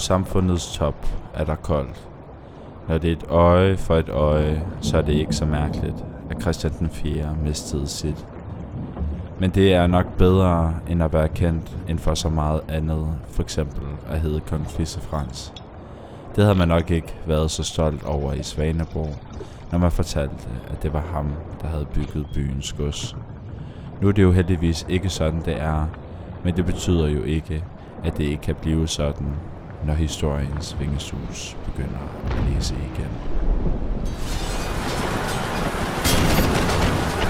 Samfundets top er der koldt. Når det er et øje for et øje, så er det ikke så mærkeligt, at Christian den 4. mistede sit. Men det er nok bedre, end at være kendt end for så meget andet, for eksempel at hedde kong Fisse Frans. Det havde man nok ikke været så stolt over i Svaneborg, når man fortalte, at det var ham, der havde bygget byens gods. Nu er det jo heldigvis ikke sådan, det er, men det betyder jo ikke, at det ikke kan blive sådan, når historiens vingesus begynder at læse igen.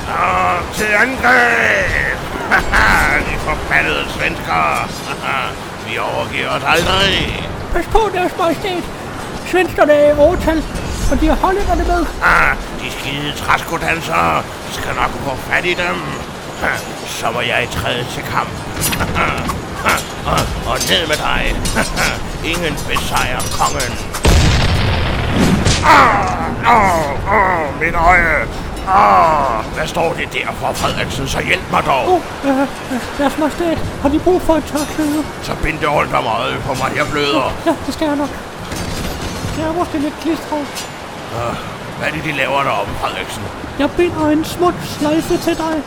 Og til angreb! De forbandede svenskere! Vi overgiver os aldrig! Pas på, deres majestæt. Svenskerne er i overtal, og de har hollænderne med. Ah, de skide træskodansere skal nok få fat i dem. Så må jeg træde til kamp. og, og ned med dig. Ingen besejrer kongen. Ah, ah, ah, mit øje. Ah, hvad står det der for, Frederiksen? Så hjælp mig dog. Åh, oh, øh, øh, deres majestæt, har de brug for et tørklæde? Så bind det holdt om øjet på mig, jeg bløder. Ja, det skal jeg nok. Det er måske lidt klistret. Ah, hvad er det, de laver deroppe, Frederiksen? Jeg binder en smuk sløjfe til dig.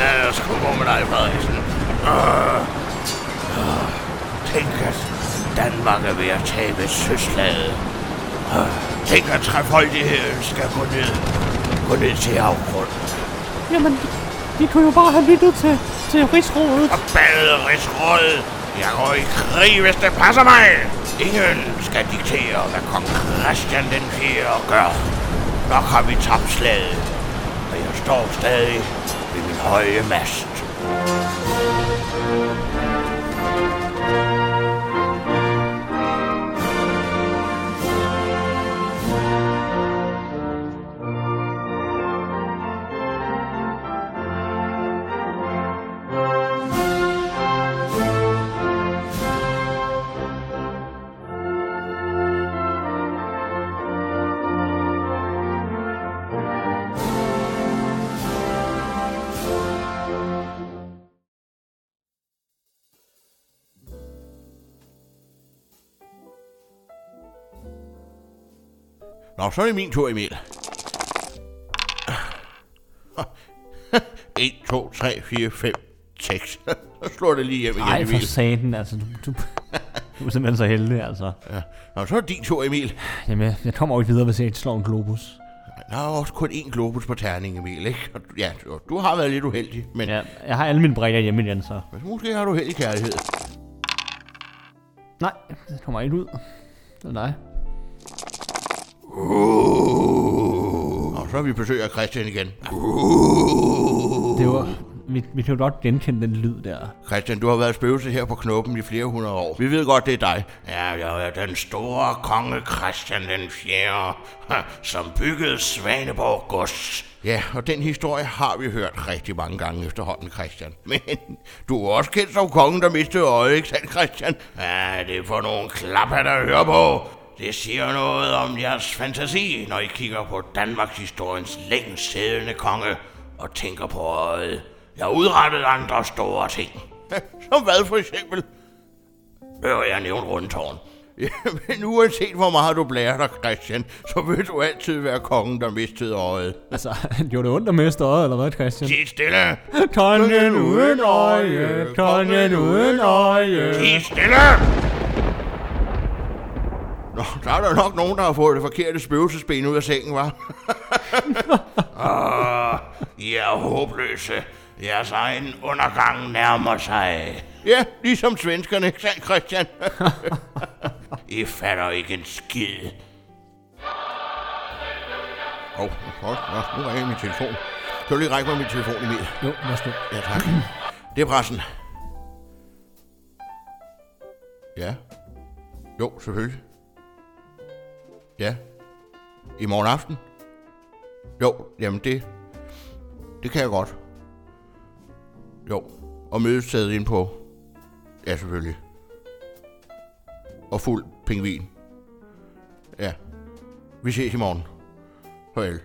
Ja, jeg skal gå med dig, Frederiksen. Uh, uh, tænk, at Danmark er ved at tabe søslaget. Tænk, at trefoldigheden skal gå ned, gå ned til afgrunden. Jamen, de kunne jo bare have lyttet til, til rigsrådet. Og bade rigsråd. Jeg går i krig, hvis det passer mig. Ingen skal diktere, hvad kong Christian den 4. gør. Nok har vi tabt slaget, og jeg står stadig ved min høje mast. Nå, så er det min tur, Emil. 1, 2, 3, 4, 5, 6. Så slår det lige hjem igen, Nej, for Emil. satan, altså. Du, du, du er simpelthen så heldig, altså. Ja. Nå, så er det din tur, Emil. Jamen, jeg, jeg kommer jo ikke videre, hvis jeg ikke slår en globus. Der er også kun én globus på terning, Emil, ikke? Og du- Ja, du, du har været lidt uheldig, men ja. Ja, jeg har alle mine brækker hjemme igen, så... måske har du held i kærlighed. Nej, det kommer ikke ud. Det er dig. Og så vi besøg af Christian igen. Det var... Vi, vi kan jo godt genkende den lyd der. Christian, du har været spøgelse her på knoppen i flere hundrede år. Vi ved godt, det er dig. Ja, jeg er den store konge Christian den 4., som byggede Svaneborg gods. Ja, og den historie har vi hørt rigtig mange gange efterhånden, Christian. Men du er også kendt som kongen, der mistede øjet, ikke sandt, Christian? Ja, det er for nogle klapper, der hører på. Det siger noget om jeres fantasi, når I kigger på Danmarks historiens længst siddende konge og tænker på øjet. Jeg har udrettet andre store ting. Som hvad for eksempel? Hører jeg nævne rundtårn. Men uanset hvor meget du blærer dig, Christian, så vil du altid være kongen, der mistede øjet. Altså, gjorde det ondt at miste øjet, eller hvad, Christian? Tid stille! Kongen uden øje, kongen uden øje. Tid stille! Nå, der er der nok nogen, der har fået det forkerte spøgelsesben ud af sengen, var. Åh, I er håbløse. Jeres egen undergang nærmer sig. Ja, ligesom svenskerne, ikke sandt, Christian? I fatter ikke en skid. Åh, oh, nu ringer min telefon. Kan du lige række mig min telefon, Emil? Jo, værsgo. Ja, tak. Det er pressen. Ja. Jo, selvfølgelig. Ja. I morgen aften? Jo, jamen det... Det kan jeg godt. Jo, og mødestedet ind på... Ja, selvfølgelig. Og fuld pingvin. Ja. Vi ses i morgen. Farvel.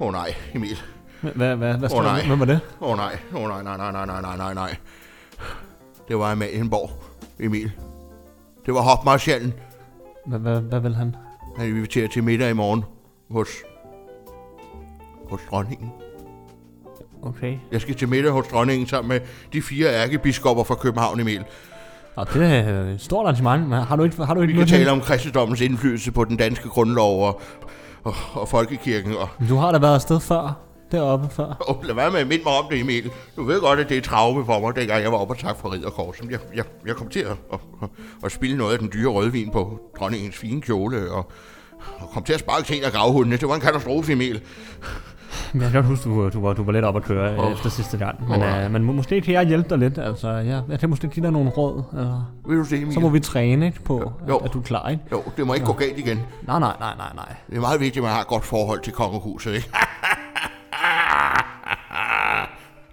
Åh oh, nej, Emil. Hvad, hvad, hvad står oh, nej. Hvem det? Åh oh, nej, åh oh, nej, nej, nej, nej, nej, nej, nej. Det var Amalienborg, Emil. Det var hofmarschallen. Hvad, hvad, hvad vil han? Han inviterer til middag i morgen hos, hos dronningen. Okay. Jeg skal til middag hos dronningen sammen med de fire ærkebiskopper fra København, Emil. Og det er et stort arrangement. men Har du ikke, har du ikke Vi kan tale om kristendommens indflydelse på den danske grundlov og, og, og folkekirken. Og, Du har da været afsted før. Deroppe før. og lad være med at minde mig om det, Emil. Du ved godt, at det er traume for mig, dengang jeg var oppe og tak for ridderkorsen. Jeg, jeg, jeg kom til at, at, at, spille noget af den dyre rødvin på dronningens fine kjole, og, og kom til at sparke til en af gravhundene. Det var en katastrofe, Emil. Men jeg kan godt huske, du, du, var, du var lidt op at køre oh. efter sidste gang. Men, Åh. uh, men må- måske kan jeg hjælpe dig lidt. Altså, jeg, jeg kan måske give dig nogle råd. Eller, Vil du det, Emil? så må vi træne ikke, på, Jo. at, at du er klar. Ikke? Jo, det må ikke gå galt igen. Nej, nej, nej, nej, nej. Det er meget vigtigt, at man har et godt forhold til kongehuset, ikke?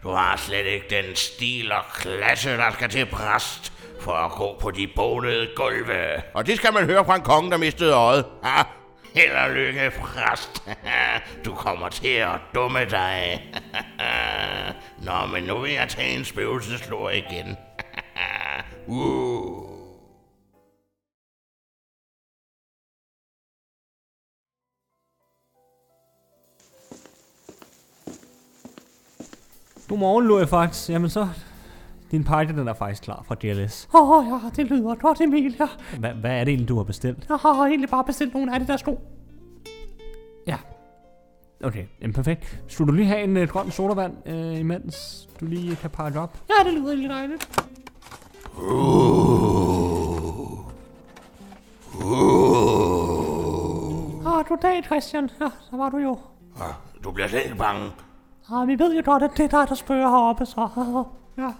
Du har slet ikke den stil og klasse, der skal til præst for at gå på de bonede gulve. Og det skal man høre fra en konge, der mistede øjet. Ah, held og lykke, præst. Du kommer til at dumme dig. Nå, men nu vil jeg tage en spøgelseslur igen. uh. Godmorgen, Lurifax. Jamen så, din pakke den er faktisk klar fra DLS. Åh oh, ja, det lyder godt, Emil. Ja. Hva, hvad er det egentlig, du har bestilt? Jeg har egentlig bare bestilt nogle af de der sko. Ja. Okay, jamen perfekt. Skulle du lige have en uh, grøn sodavand, uh, imens du lige kan pakke op? Ja, det lyder egentlig dejligt. Ah, goddag, Christian. Ja, så var du jo. Ah, Du bliver slet ikke bange. Ah, vi ved jo godt, at det er dig, der spørger heroppe, så... Ja,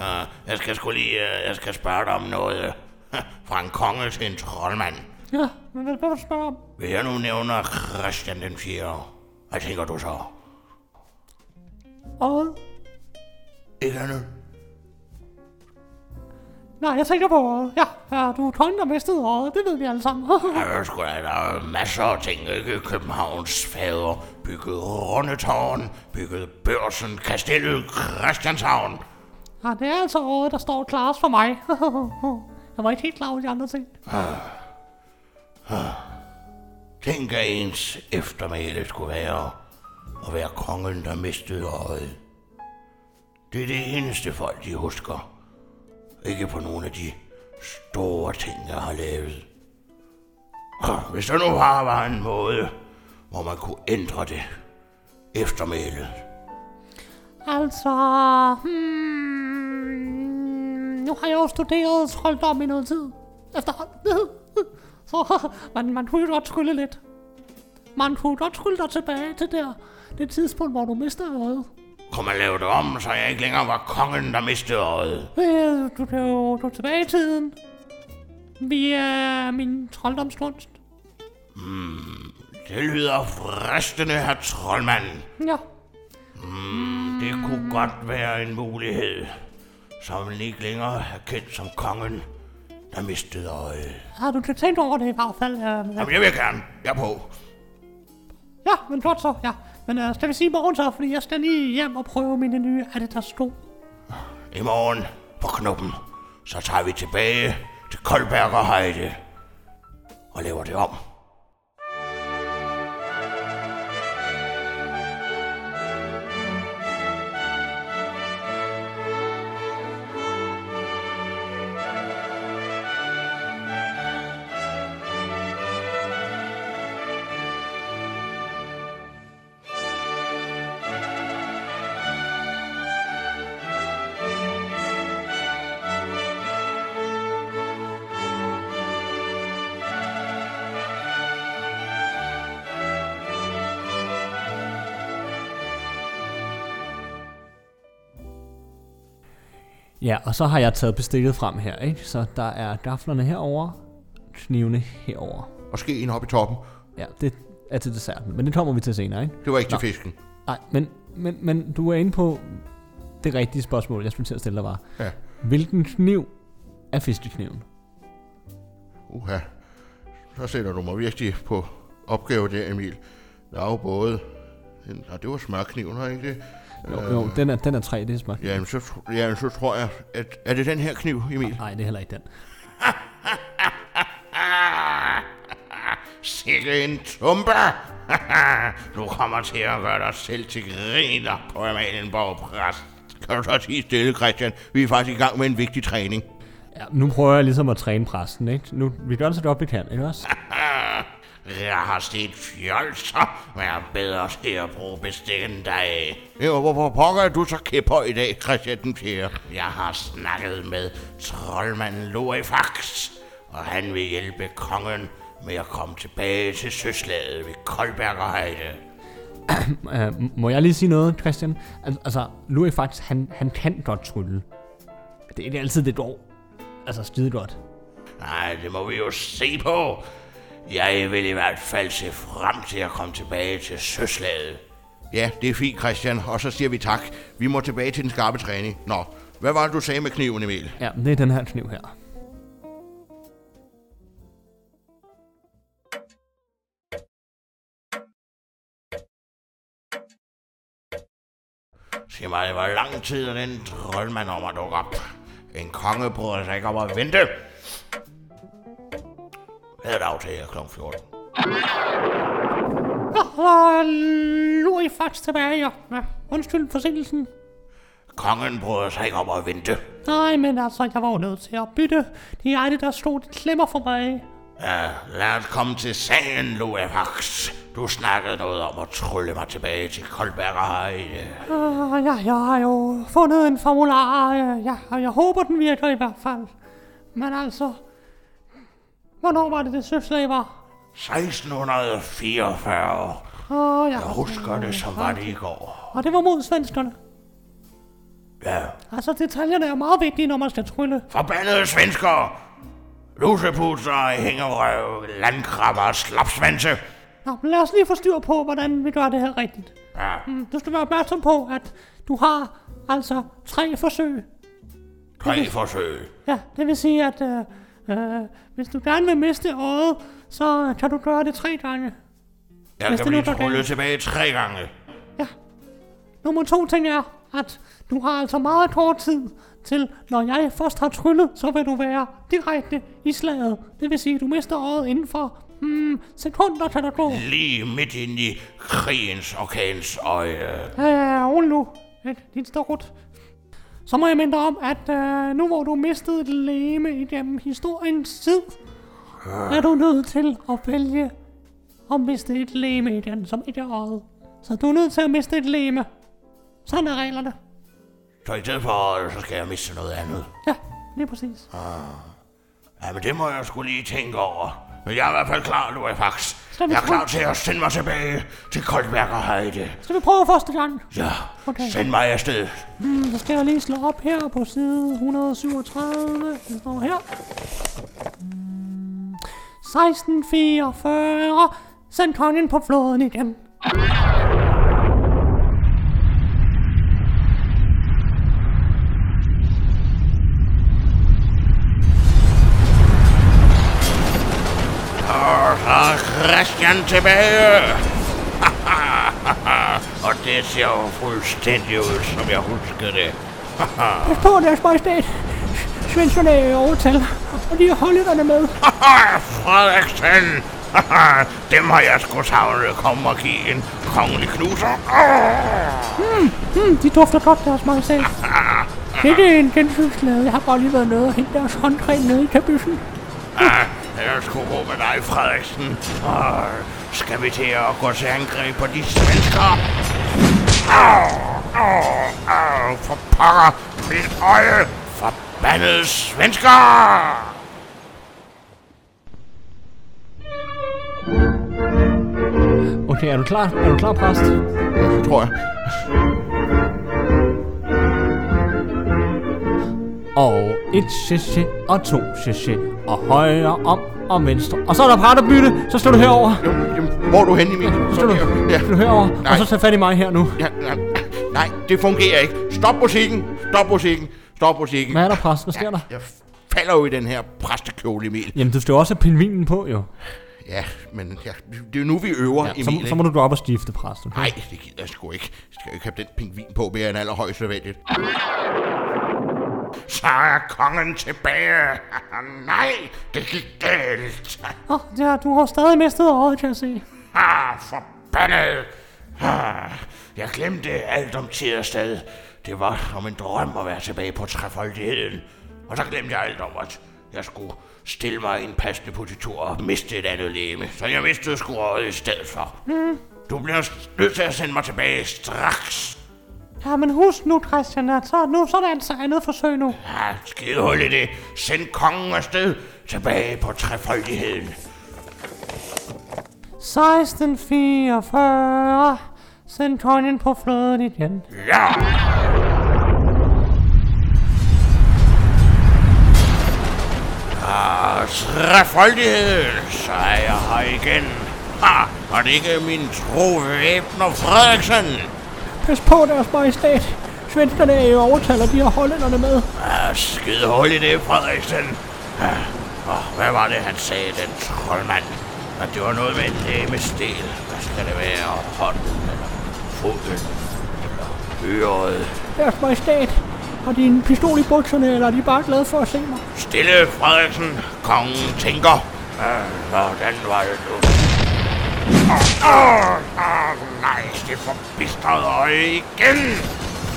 Ah, Jeg skal sgu lige, øh, jeg skal spørge dig om noget. øh, Fra en konge til en troldmand. ja, men hvad vil du spørge om? Vil jeg nu nævne Christian den 4. Hvad tænker du så? Øjet? Ikke andet? Nej, jeg tænker på øjet. Ja, ja, du er kongen, der mistede øjet. Det ved vi alle sammen. Er sgu da der er masser af ting, ikke? Københavns fader byggede Rundetårn, byggede Børsen, Kastellet, Christianshavn. ja, det er altså øjet, der står klarest for mig. jeg var ikke helt klar over de andre ting. Tænk, at ens eftermæle skulle være at være kongen, der mistede øjet. Det er det eneste folk, de husker. Ikke på nogle af de store ting, jeg har lavet. Ah, Hvis der nu bare var en måde, hvor man kunne ændre det eftermælet. Altså, hmm, nu har jeg jo studeret trolddom i noget tid. Efterhånden. Så man, man kunne jo godt trylle lidt. Man kunne godt trylle dig tilbage til der, det tidspunkt, hvor du mistede øjet. Kunne man lave det om, så jeg ikke længere var kongen, der mistede øjet? Øh, Du du er tilbage i tiden. Via min trolddomskunst. Det lyder fristende, herr troldmand. Ja, Det kunne godt være en mulighed, så man ikke længere er kendt som kongen, der mistede øjet. har du tænkt over det i hvert fald? Ja, Jamen, jeg vil gerne. Jeg er på. ja men flot så, ja. Men uh, skal vi sige morgen så, fordi jeg skal lige hjem og prøve mine nye Adidas sko. I morgen på knuppen, så tager vi tilbage til Koldberg og Heide og laver det om. Ja, og så har jeg taget bestikket frem her, ikke? Så der er gaflerne herover, knivene herover. Og skeen op i toppen. Ja, det er til desserten, men det kommer vi til senere, ikke? Det var ikke Nå. til fisken. Nej, men, men, men du er inde på det rigtige spørgsmål, jeg skulle til at stille dig var. Ja. Hvilken kniv er fiskekniven? Uha. Så sætter du mig virkelig på opgave der, Emil. Der er jo både... En, det var smørkniven, var ikke det? Jo, jo den, er, den er tre, det er smart. Jamen, så, jamen, så tror jeg, at... Er det den her kniv, Emil? Nej, det er heller ikke den. Sikke en tumpe! du kommer til at gøre dig selv til griner på Amalienborg Præst. Kan du så sige stille, Christian? Vi er faktisk i gang med en vigtig træning. Ja, nu prøver jeg ligesom at træne præsten, ikke? Nu, vi gør det så godt vi kan, ikke også? Jeg har set fjolser være bedre til at bruge bestik end dig. Jo, hvorfor pokker er du så kæpper i dag, Christian den 4? Jeg har snakket med troldmanden Lorifax, og han vil hjælpe kongen med at komme tilbage til søslaget ved Koldbergerhejde. Uh, må jeg lige sige noget, Christian? Al- altså, faktisk, han, han kan godt trylle. Det er det altid det år. Altså, skide godt. Nej, det må vi jo se på. Jeg vil i hvert fald se frem til at komme tilbage til søslaget. Ja, det er fint, Christian. Og så siger vi tak. Vi må tilbage til den skarpe træning. Nå, hvad var det, du sagde med kniven, Emil? Ja, det er den her kniv her. Sig mig, hvor lang tid den troldmand om at dukke op? En konge bryder sig ikke om at vente. Er det aftale kl. 14? Og Louis faktisk tilbage, ja. Undskyld forsinkelsen. Kongen bryder sig ikke om at vente. Nej, men altså, jeg var jo nødt til at bytte. Det er det, der stod lidt klemmer for mig. Ja, lad os komme til sagen, Luefax. Du snakkede noget om at trylle mig tilbage til Koldbergerhejde. Uh, ja, jeg har jo fundet en formular, uh, ja, og jeg håber, den virker i hvert fald. Men altså, hvornår var det, det søslag var? 1644. Åh, uh, ja. Jeg husker det, som var det i går. Og det var mod svenskerne. Ja, Altså, detaljerne er meget vigtige, når man skal trylle. forbandede svensker. Luseputser, hængerøv, landkrabber og slapsvanse. Nå, men lad os lige få styr på, hvordan vi gør det her rigtigt. Ja, Mm, Du skal være opmærksom på, at du har altså tre forsøg. tre forsøg. Ja, det vil sige, at øh, øh, hvis du gerne vil miste øjet, så kan du gøre det tre gange. Jeg Hvis kan blive galt. tilbage tre gange. Nummer to ting er, at du har altså meget kort tid til, når jeg først har tryllet, så vil du være direkte i slaget. Det vil sige, at du mister øjet inden for hmm, sekunder kan der gå. Lige midt ind i krigens orkans øje. Ja, ja, ja, rolig nu. Dit står Så må jeg minde om, at øh, nu hvor du mistede et læme igennem historiens tid, er du nødt til at vælge at miste et læme igen, som ikke er øjet. Så du er nødt til at miste et læme. Sådan er reglerne. Så i stedet for øjet, så skal jeg miste noget andet. Ja, lige præcis. Ja, men det må jeg skulle lige tænke over. Men jeg er i hvert fald klar, nu jeg faktisk. Skal vi Jeg er prøve- klar til at sende mig tilbage til Koldbergerhejde. Skal vi prøve første gang? Ja, Okay. send mig afsted. Hmm, så skal jeg lige slå op her på side 137. Det står her. Hmm, 1644. Send kongen på floden igen. Er Christian tilbage. Og det ser jo fuldstændig ud, som jeg husker det. Pas på, deres majestæt. Svenskerne er i overtal, og de har hollænderne med. Frederiksen! Dem har jeg sgu savnet. Kom og give en kongelig knuser. Hmm, de dufter godt, deres majestæt. Det er en gensynslade. Jeg har bare lige været nede og hente deres håndcreme nede i kabysen. Jeg skulle gå med dig, Frederiksen. Og skal vi til at gå til angreb på de svenskere? Au, au, au, for pokker, mit øje, forbandede svensker! Okay, er du klar? Er du klar, præst? Det tror jeg. Og et cc, og to cc, og højre om og venstre. Og så er der partnerbytte, så står du herover. Jamen, hvor er du henne, Emil? Så står du, Ja, du herover, Nej. og så tag fat i mig her nu. ja, ja, nej, det fungerer ikke. Stop musikken, stop musikken, stop musikken. Hvad er der, præst? Hvad sker der? Jeg falder jo i den her præstekjole, Emil. Jamen, du skal jo også have pingvinen på, jo. Ja, men ja, det er jo nu, vi øver, Ja, Emil. så, ikke? så må du gå op og skifte, præst. Okay? Nej, det gider jeg sgu ikke. Jeg skal jo ikke have den pingvin på mere end allerhøjst nødvendigt. Så er kongen tilbage. Nej, det gik galt. Åh, ja, du har stadig mistet øjet, kan jeg se. Ah, forbandet. Ah, jeg glemte alt om tid og sted. Det var om en drøm at være tilbage på trefoldigheden. Og så glemte jeg alt om, at jeg skulle stille mig i en passende positur og miste et andet leme. Så jeg mistede sgu øjet i stedet for. Mm. Du bliver nødt til at sende mig tilbage straks. Ja, men husk nu, Christian, at så, nu så er det altså andet forsøg nu. Ja, skide hul i det. Send kongen afsted tilbage på trefoldigheden. 1644. Send kongen på flåden igen. Ja! Ah, trefoldigheden, så er jeg her igen. Ha, og det ikke min tro væbner Frederiksen. Pas på deres majestæt. Svenskerne er jo overtal, og de har hollænderne med. Ah, skide hul i det, Frederiksen. Ah, oh, hvad var det, han sagde, den troldmand? At det var noget med en lægemestel. Hvad skal det være? Hånden eller foden? Eller øret? Deres majestæt. Har de en pistol i bukserne, eller er de bare glade for at se mig? Stille, Frederiksen. Kongen tænker. Uh, hvordan var det nu? Åh, oh, oh, nej, det forbistrede øje igen.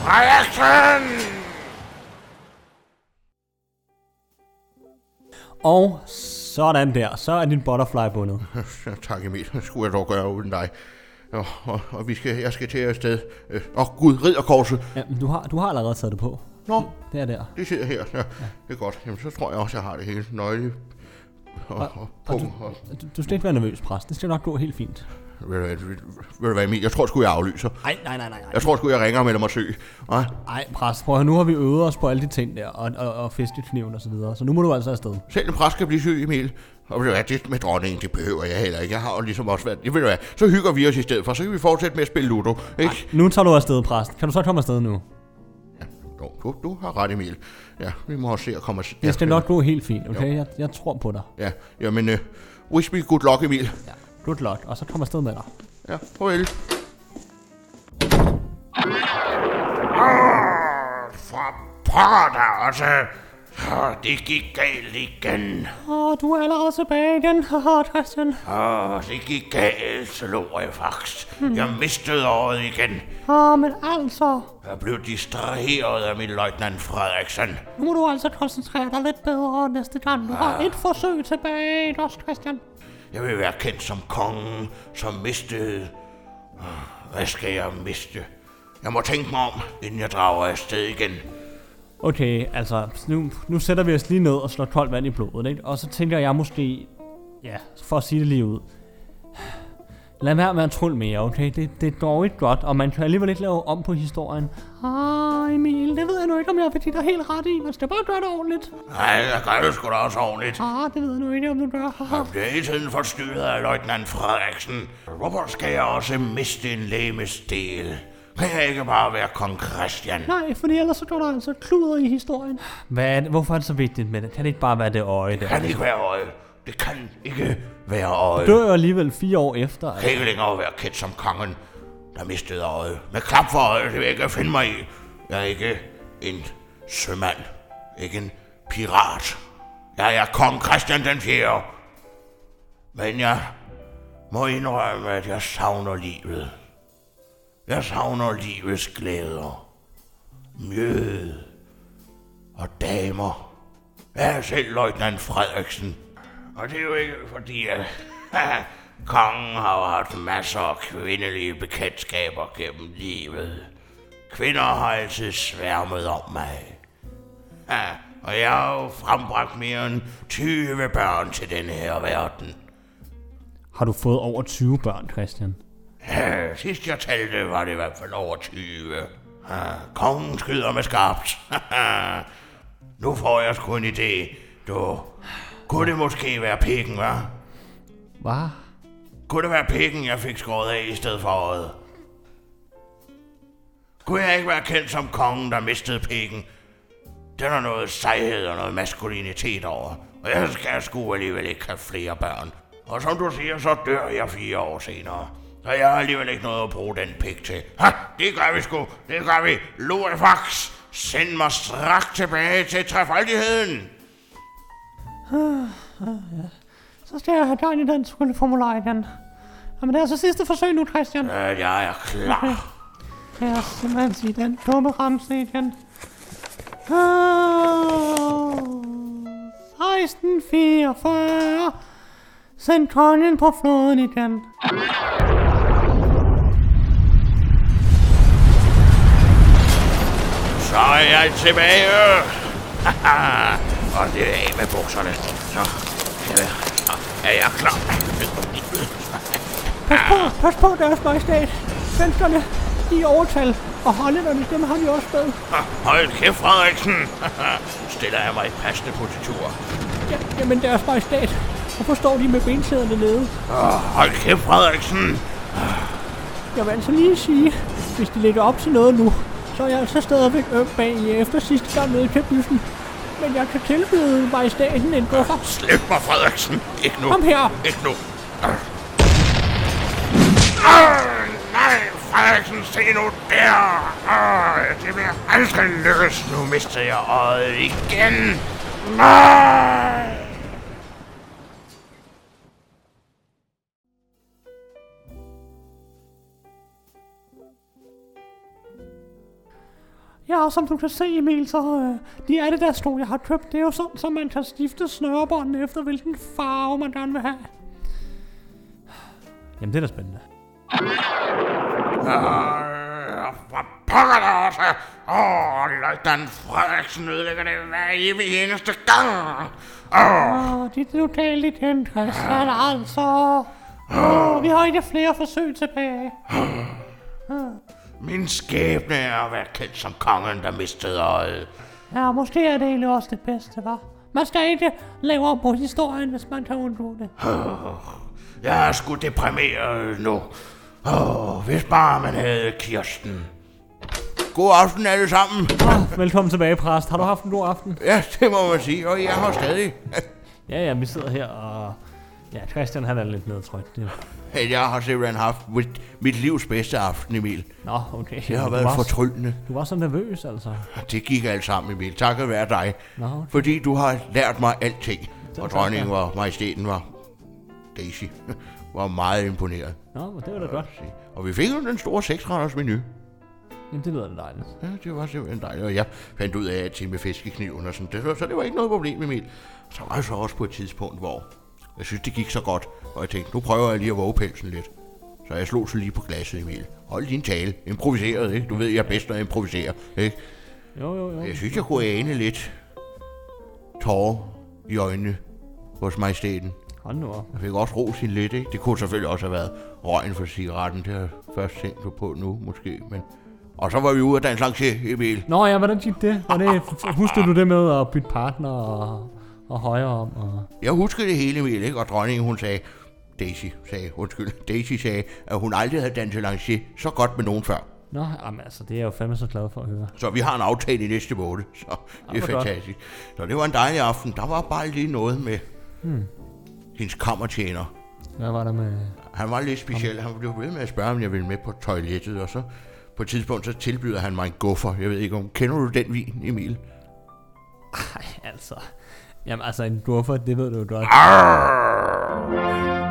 Frederiksen! Og sådan der, så er din butterfly bundet. tak Emil, det skulle jeg dog gøre uden dig. Og, og, og vi skal, jeg skal til afsted. Øh, Åh oh, gud, ridderkorset. Ja, du, har, du har allerede taget det på. Nå, Det er der. det sidder her. Ja, det er godt. Jamen, så tror jeg også, jeg har det hele. Nøgle. Og, og, og, og og, Du, du skal ikke være nervøs, præst. Det skal nok gå helt fint. ved, du hvad, du Emil? Jeg tror sgu, jeg aflyser. Nej, nej, nej, nej. Jeg tror sgu, jeg ringer og melder mig syg. Hva? Nej, præst, prøv at nu har vi øvet os på alle de ting der, og, og, og fiskekniven og så videre, så nu må du altså afsted. Selv en præst kan blive syg, Emil. Og ved du hvad, det med dronningen, det behøver jeg heller ikke. Jeg har jo ligesom også været... Jeg ved du hvad, så hygger vi os i stedet for. Så kan vi fortsætte med at spille Ludo, ikke? Nu tager du afsted, præst. Kan du så komme afsted nu? Du, du har ret, Emil. Ja, vi må også se at komme... Det skal nok gå helt fint, okay? Jeg, jeg tror på dig. Ja, jamen, uh, wish me good luck, Emil. Ja. Good luck, og så kom afsted med dig. Ja, farvel. For pokker der også. Åh, Det gik galt igen. Åh, du er allerede tilbage igen, haha, Christian. Åh, det gik galt, Lorifaks. Jeg mistede året igen. Åh, men altså, Jeg blev distraheret af min løjtnant Frederiksen. nu må du altså koncentrere dig lidt bedre næste gang. Du har et forsøg tilbage, også, Christian? Jeg vil være kendt som kongen, som mistede... Åh, Hvad skal jeg miste? Jeg må tænke mig om, inden jeg drager afsted igen. Okay, altså, nu, nu sætter vi os lige ned og slår koldt vand i blodet, ikke? Og så tænker jeg måske, ja, for at sige det lige ud. Lad være med at trylle mere, okay? Det, det går ikke godt, og man kan alligevel ikke lave om på historien. Ah, Emil, det ved jeg nu ikke, om jeg vil dig helt ret i. Man skal bare gøre det ordentligt. Nej, jeg gør det sgu da også ordentligt. Ah, det ved jeg nu ikke, om du gør. Haha. Jeg bliver hele tiden forstyrret af løjtnant Frederiksen. Hvorfor skal jeg også miste en lægemesdel? Kan jeg ikke bare være kong Christian? Nej, fordi ellers så går der altså kluder i historien. Hvad er det? Hvorfor er det så vigtigt med det? Kan det ikke bare være det øje der? Det kan ikke være øje. Det kan ikke være øje. Dør jo alligevel fire år efter. Jeg kan ikke længere være kendt som kongen, der mistede øjet. Med klap for øjet, det vil jeg ikke finde mig i. Jeg er ikke en sømand. Ikke en pirat. Jeg er kong Christian den 4. Men jeg må indrømme, at jeg savner livet. Jeg savner livets glæder. Mjød og damer. Jeg er selv løjtnant Frederiksen. Og det er jo ikke fordi, at kongen har haft masser af kvindelige bekendtskaber gennem livet. Kvinder har altid sværmet om mig. Ja, og jeg har jo frembragt mere end 20 børn til denne her verden. Har du fået over 20 børn, Christian? Ja, sidst jeg talte, var det i hvert fald over 20. Ja, kongen skyder med skarpt. nu får jeg sgu en idé. Du, kunne det måske være pikken, hva'? Hvad? Kunne det være pikken, jeg fik skåret af i stedet for øjet? Kunne jeg ikke være kendt som kongen, der mistede pikken? Den er noget sejhed og noget maskulinitet over. Og jeg skal sgu alligevel ikke have flere børn. Og som du siger, så dør jeg fire år senere. Så jeg har alligevel ikke noget at bruge den pik til. Ha, det gør vi sgu. Det gør vi. Lorfax, send mig straks tilbage til trefaldigheden. Så skal jeg have gang i den trylleformular igen. Jamen, det er altså sidste forsøg nu, Christian. Ja, jeg er klar. Lad os simpelthen sige den dumme ramse igen. Ah, 1644. Send kongen på floden igen. Så er jeg tilbage. Og det er af med bukserne. Så, er jeg klar. Pas på, pas på deres majestæt. Svenskerne, de er overtal, og hollænderne, dem har vi også med. Hold kæft, Frederiksen. Stiller jeg mig i passende positur. Ja, jamen deres majestæt. Hvorfor står de med bensæderne nede? Hold kæft, Frederiksen. Jeg vil altså lige sige, hvis de lægger op til noget nu, så er jeg altså stadigvæk øm bag i efter sidste gang nede i kabysen. Men jeg kan tilbyde majestæten en buffer. Slip mig, Frederiksen. Ikke nu. Kom her. Ikke nu. Åh, nej, Frederiksen, se nu der. Åh, det vil aldrig lykkes. Nu mister jeg øjet igen. Nej. Ja, og som du kan se, Emil, så øh, de er det der sko, jeg har købt. Det er jo sådan, så man kan skifte snørebåndene efter, hvilken farve man gerne vil have. Jamen, det er da spændende. Øh, For pokker der også. Åh, løjtnant Frederiksen ødelægger det hver evig eneste gang. Åh, Åh, dit er jo galt igen, Christian, altså. Åh, vi har ikke flere forsøg tilbage. Min skæbne er at være kendt som kongen, der mistede øjet. Ja, måske er det egentlig også det bedste, var. Man skal ikke lave om på historien, hvis man kan undgå det. Jeg er sgu deprimeret nu. Åh, hvis bare man havde Kirsten. God aften alle sammen. Velkommen tilbage, præst. Har du haft en god aften? Ja, det må man sige, og jeg har stadig. Ja, ja, vi sidder her, og... Ja, Christian, han er lidt nedtrykt. Det... Jeg har simpelthen haft mit, mit livs bedste aften, Emil. Nå, okay. Det har Du været var, fortryllende. Du var så nervøs, altså. Det gik alt sammen, Emil. Takket være dig. Nå, okay. Fordi du har lært mig alting. Tak, Og tak, dronningen ja. var, majestæten var, Daisy, var meget imponeret. Nå, men det var da godt. Og vi fik jo den store seksretters menu. Jamen, det lyder da dejligt. Ja, det var simpelthen dejligt. Og jeg fandt ud af at med fiskekniven og sådan. Det, så det var ikke noget problem, Emil. Så var jeg så også på et tidspunkt, hvor jeg synes, det gik så godt. Og jeg tænkte, nu prøver jeg lige at våge pelsen lidt. Så jeg slog så lige på glasset, Emil. Hold din tale. Improviseret, ikke? Du ved, jeg er bedst, når jeg improviserer, ikke? Jo, jo, jo. Jeg synes, jeg kunne ane lidt tårer i øjnene hos majestæten. Hold nu op. Jeg fik også ros hende lidt, ikke? Det kunne selvfølgelig også have været røgen for cigaretten. Det har jeg først tænkt på nu, måske. Men... Og så var vi ude af danse lancé, Emil. Nå ja, hvordan gik det? Var det huskede du det med at bytte partner og, og højre om? Og... Jeg husker det hele, Emil, ikke? Og dronningen, hun sagde... Daisy sagde, undskyld, Daisy sagde, at hun aldrig havde danset lancé så godt med nogen før. Nå, jamen, altså, det er jeg jo fandme så glad for at høre. Så vi har en aftale i næste måned, så det er hvor godt. fantastisk. Så det var en dejlig aften. Der var bare lige noget med hmm. hendes kammertjener. Hvad var der med... Han var lidt speciel. Han blev ved med at spørge, om jeg ville med på toilettet, og så på et tidspunkt, så tilbyder han mig en guffer. Jeg ved ikke, om kender du den vin, Emil? Ej, altså... Jamen, altså, en duffer, det ved du jo godt. Arr!